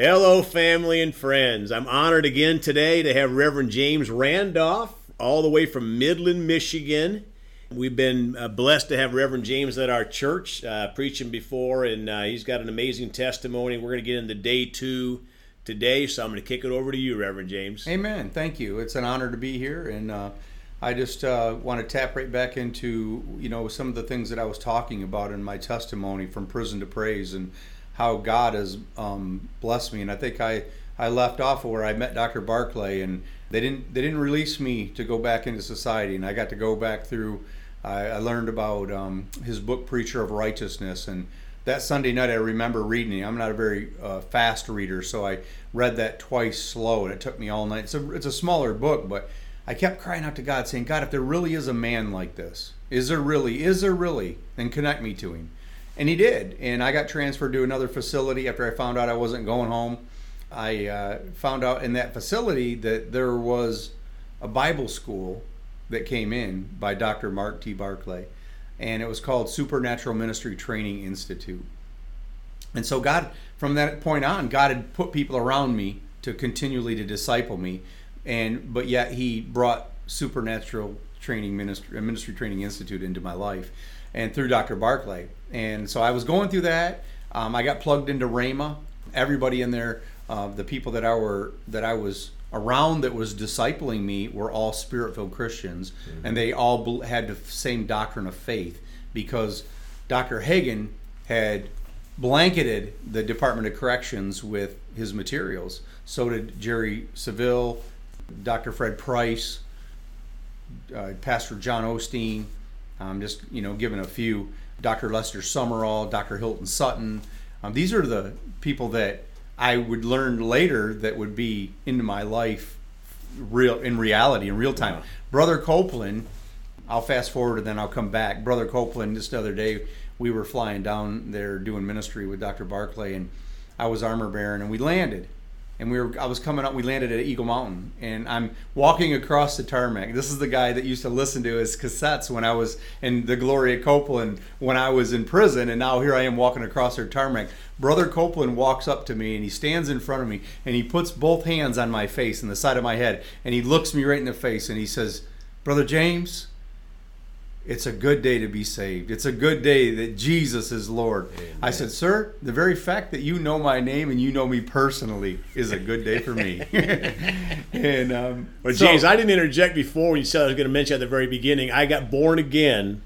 Hello, family and friends. I'm honored again today to have Reverend James Randolph, all the way from Midland, Michigan. We've been uh, blessed to have Reverend James at our church uh, preaching before, and uh, he's got an amazing testimony. We're going to get into day two today, so I'm going to kick it over to you, Reverend James. Amen. Thank you. It's an honor to be here, and uh, I just uh, want to tap right back into you know some of the things that I was talking about in my testimony from prison to praise, and how God has um, blessed me. And I think I, I left off where I met Dr. Barclay, and they didn't they didn't release me to go back into society, and I got to go back through. I, I learned about um, his book Preacher of Righteousness, and that Sunday night I remember reading. It. I'm not a very uh, fast reader, so I read that twice slow, and it took me all night. It's a it's a smaller book, but I kept crying out to God, saying, God, if there really is a man like this, is there really, is there really, then connect me to him. And he did. And I got transferred to another facility after I found out I wasn't going home. I uh, found out in that facility that there was a Bible school that came in by Dr. Mark T. Barclay, and it was called Supernatural Ministry Training Institute. And so God, from that point on, God had put people around me to continually to disciple me, and but yet He brought supernatural training ministry, ministry training institute into my life, and through Dr. Barclay. And so I was going through that. Um, I got plugged into Rhema. Everybody in there, uh, the people that I were that I was around that was discipling me were all spirit-filled Christians, mm-hmm. and they all had the same doctrine of faith because Dr. Hagin had blanketed the Department of Corrections with his materials. So did Jerry Savelle, Dr. Fred Price, uh, Pastor John Osteen. I'm just you know given a few. Dr. Lester Sumrall, Dr. Hilton Sutton. Um, these are the people that I would learn later that would be into my life real in reality in real time. Wow. Brother Copeland, I'll fast forward and then I'll come back. Brother Copeland, just the other day, we were flying down there doing ministry with Dr. Barclay, and I was armor bearing, and we landed and we were I was coming up we landed at Eagle Mountain and I'm walking across the tarmac. This is the guy that used to listen to his cassettes when I was in the Gloria Copeland when I was in prison and now here I am walking across her tarmac. Brother Copeland walks up to me and he stands in front of me and he puts both hands on my face and the side of my head and he looks me right in the face and he says, "Brother James, it's a good day to be saved. It's a good day that Jesus is Lord. Amen. I said, Sir, the very fact that you know my name and you know me personally is a good day for me. and um, well, so, James, I didn't interject before when you said I was going to mention at the very beginning. I got born again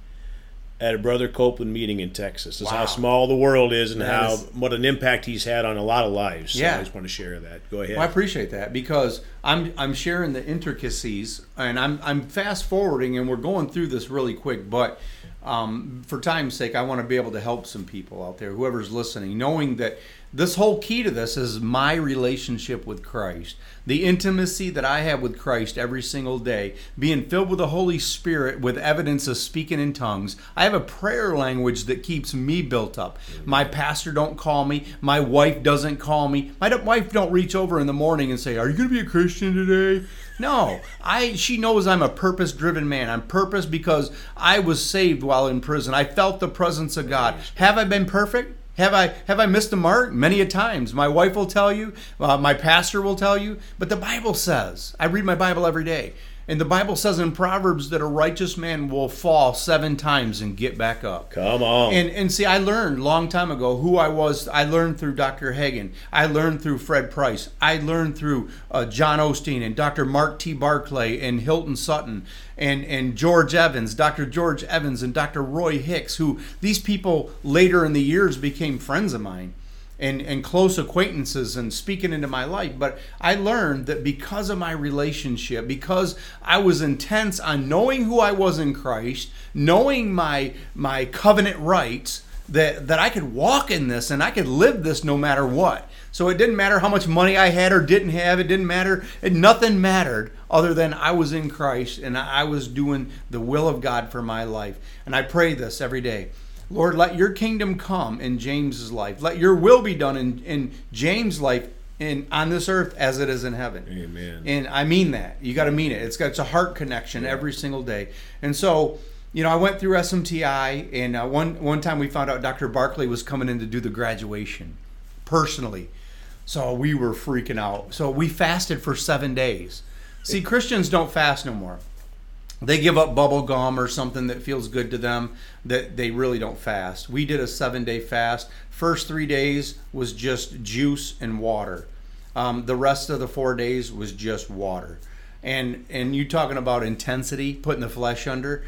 at a Brother Copeland meeting in Texas. This wow. how small the world is and that how is, what an impact he's had on a lot of lives. So yeah. I just want to share that. Go ahead. Well, I appreciate that because I'm I'm sharing the intricacies and I'm I'm fast forwarding and we're going through this really quick, but um, for time's sake, I want to be able to help some people out there, whoever's listening, knowing that this whole key to this is my relationship with Christ. The intimacy that I have with Christ every single day, being filled with the Holy Spirit with evidence of speaking in tongues. I have a prayer language that keeps me built up. My pastor don't call me, my wife doesn't call me. My wife don't reach over in the morning and say, "Are you going to be a Christian today?" No, I she knows I'm a purpose-driven man. I'm purpose because I was saved while in prison. I felt the presence of God. Have I been perfect? Have I have I missed the mark many a times? My wife will tell you, uh, my pastor will tell you, but the Bible says. I read my Bible every day. And the Bible says in Proverbs that a righteous man will fall seven times and get back up. Come on. And and see, I learned a long time ago who I was. I learned through Dr. Hagin. I learned through Fred Price. I learned through uh, John Osteen and Dr. Mark T. Barclay and Hilton Sutton and and George Evans, Dr. George Evans and Dr. Roy Hicks, who these people later in the years became friends of mine and, and close acquaintances and speaking into my life. But I learned that because of my relationship, because I was intense on knowing who I was in Christ, knowing my my covenant rights, that, that I could walk in this and I could live this no matter what. So it didn't matter how much money I had or didn't have. It didn't matter. It, nothing mattered other than I was in Christ and I was doing the will of God for my life. And I pray this every day. Lord, let your kingdom come in James's life. Let your will be done in, in James' life in on this earth as it is in heaven. Amen. And I mean that. You got to mean it. It's got it's a heart connection yeah. every single day. And so, you know, I went through SMTI, and uh, one one time we found out Dr. Barclay was coming in to do the graduation personally. So we were freaking out. So we fasted for seven days. See, Christians don't fast no more. They give up bubble gum or something that feels good to them that they really don't fast. We did a seven day fast. First three days was just juice and water. Um, the rest of the four days was just water. And and you talking about intensity, putting the flesh under.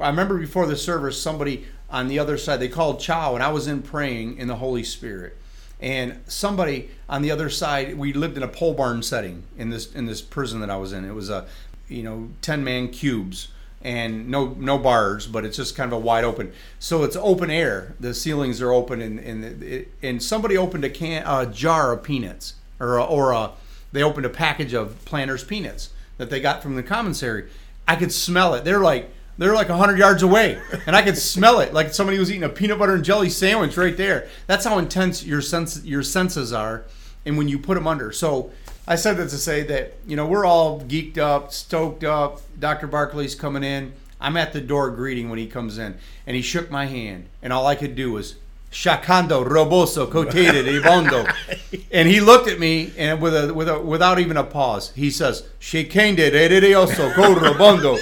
I remember before the service, somebody on the other side they called chow, and I was in praying in the Holy Spirit and somebody on the other side we lived in a pole barn setting in this in this prison that I was in it was a you know 10 man cubes and no no bars but it's just kind of a wide open. So it's open air. The ceilings are open and and, it, and somebody opened a can a jar of peanuts or a, or a they opened a package of planters peanuts that they got from the commissary. I could smell it. They're like they're like 100 yards away and i could smell it. Like somebody was eating a peanut butter and jelly sandwich right there. That's how intense your sense your senses are and when you put them under. So i said that to say that you know we're all geeked up stoked up dr barclay's coming in i'm at the door greeting when he comes in and he shook my hand and all i could do was Shakando Roboso Cotate de Bondo. And he looked at me and with a with a without even a pause, he says, Shakende Redioso Go Robondo.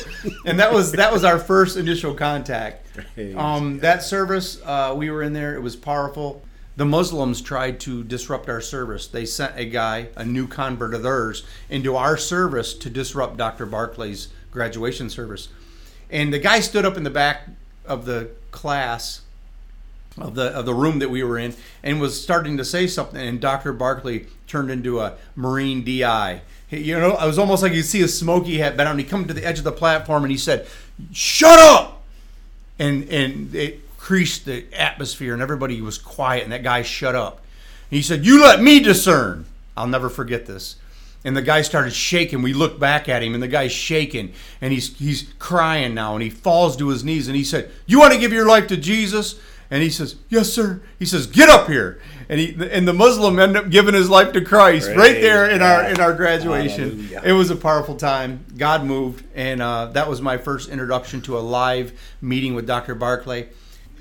And that was that was our first initial contact. Um, that service, uh, we were in there, it was powerful. The Muslims tried to disrupt our service. They sent a guy, a new convert of theirs, into our service to disrupt Dr. Barclay's graduation service. And the guy stood up in the back of the class of the of the room that we were in and was starting to say something and Dr. Barclay turned into a Marine DI. He, you know, it was almost like you see a smoky hat but on he come to the edge of the platform and he said, "Shut up!" And and it creased the atmosphere and everybody was quiet and that guy shut up. And he said, "You let me discern." I'll never forget this. And the guy started shaking. We looked back at him, and the guy's shaking, and he's he's crying now, and he falls to his knees, and he said, "You want to give your life to Jesus?" And he says, "Yes, sir." He says, "Get up here." And he and the Muslim ended up giving his life to Christ Praise right there in our in our graduation. Hallelujah. It was a powerful time. God moved, and uh, that was my first introduction to a live meeting with Dr. Barclay.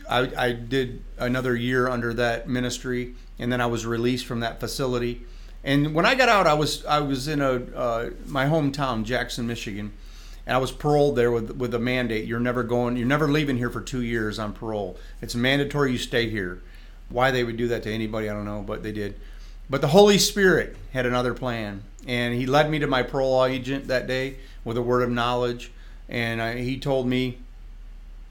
I, I did another year under that ministry, and then I was released from that facility. And when I got out, I was I was in a uh, my hometown, Jackson, Michigan, and I was paroled there with with a mandate. You're never going. You're never leaving here for two years on parole. It's mandatory. You stay here. Why they would do that to anybody, I don't know, but they did. But the Holy Spirit had another plan, and He led me to my parole agent that day with a word of knowledge, and I, He told me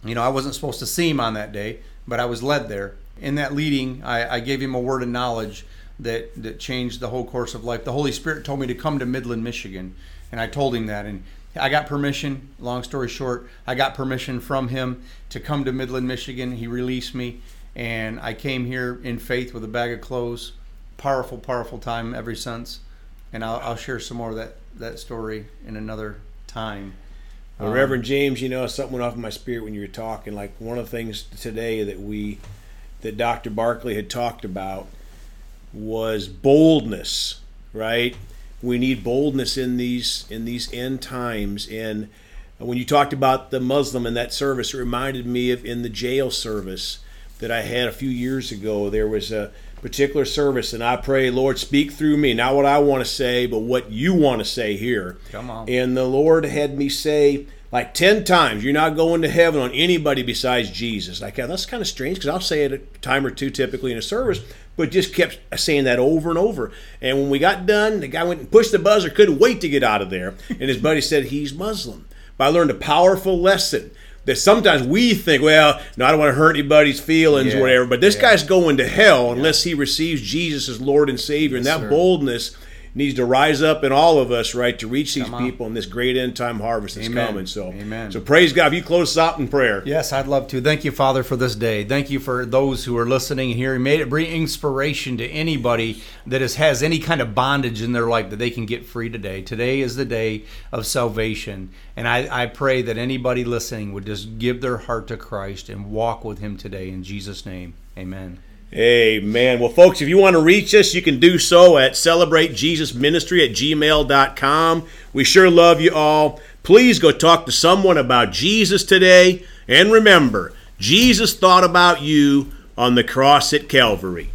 you know, I wasn't supposed to see him on that day, but I was led there. In that leading, I, I gave him a word of knowledge that, that changed the whole course of life. The Holy Spirit told me to come to Midland, Michigan, and I told him that. And I got permission, long story short, I got permission from him to come to Midland, Michigan. He released me, and I came here in faith with a bag of clothes. Powerful, powerful time ever since. And I'll, I'll share some more of that, that story in another time. Uh, well, Reverend James, you know, something went off in my spirit when you were talking. Like one of the things today that we, that Dr. Barclay had talked about was boldness, right? We need boldness in these in these end times. And when you talked about the Muslim in that service, it reminded me of in the jail service that I had a few years ago. There was a particular service, and I pray, Lord, speak through me, not what I want to say, but what you want to say here. Come on. And the Lord had me say like 10 times, you're not going to heaven on anybody besides Jesus. Like, yeah, that's kind of strange because I'll say it a time or two typically in a service, but just kept saying that over and over. And when we got done, the guy went and pushed the buzzer, couldn't wait to get out of there. And his buddy said, he's Muslim. But I learned a powerful lesson that sometimes we think, well, no, I don't want to hurt anybody's feelings Yeah, or whatever. But this yeah. guy's going to hell unless he receives Jesus as Lord and Savior. and that sir. boldness needs to rise up in all of us, right, to reach these people in this great end time harvest that's Amen. coming. So, Amen. so praise God. If you close us out in prayer. Yes, I'd love to. Thank you, Father, for this day. Thank you for those who are listening and hearing. May it bring inspiration to anybody that is, has any kind of bondage in their life that they can get free today. Today is the day of salvation. And I, I pray that anybody listening would just give their heart to Christ and walk with Him today. In Jesus' name, amen. Amen. Well, folks, if you want to reach us, you can do so at celebratejesusministry at gmail.com. We sure love you all. Please go talk to someone about Jesus today. And remember, Jesus thought about you on the cross at Calvary.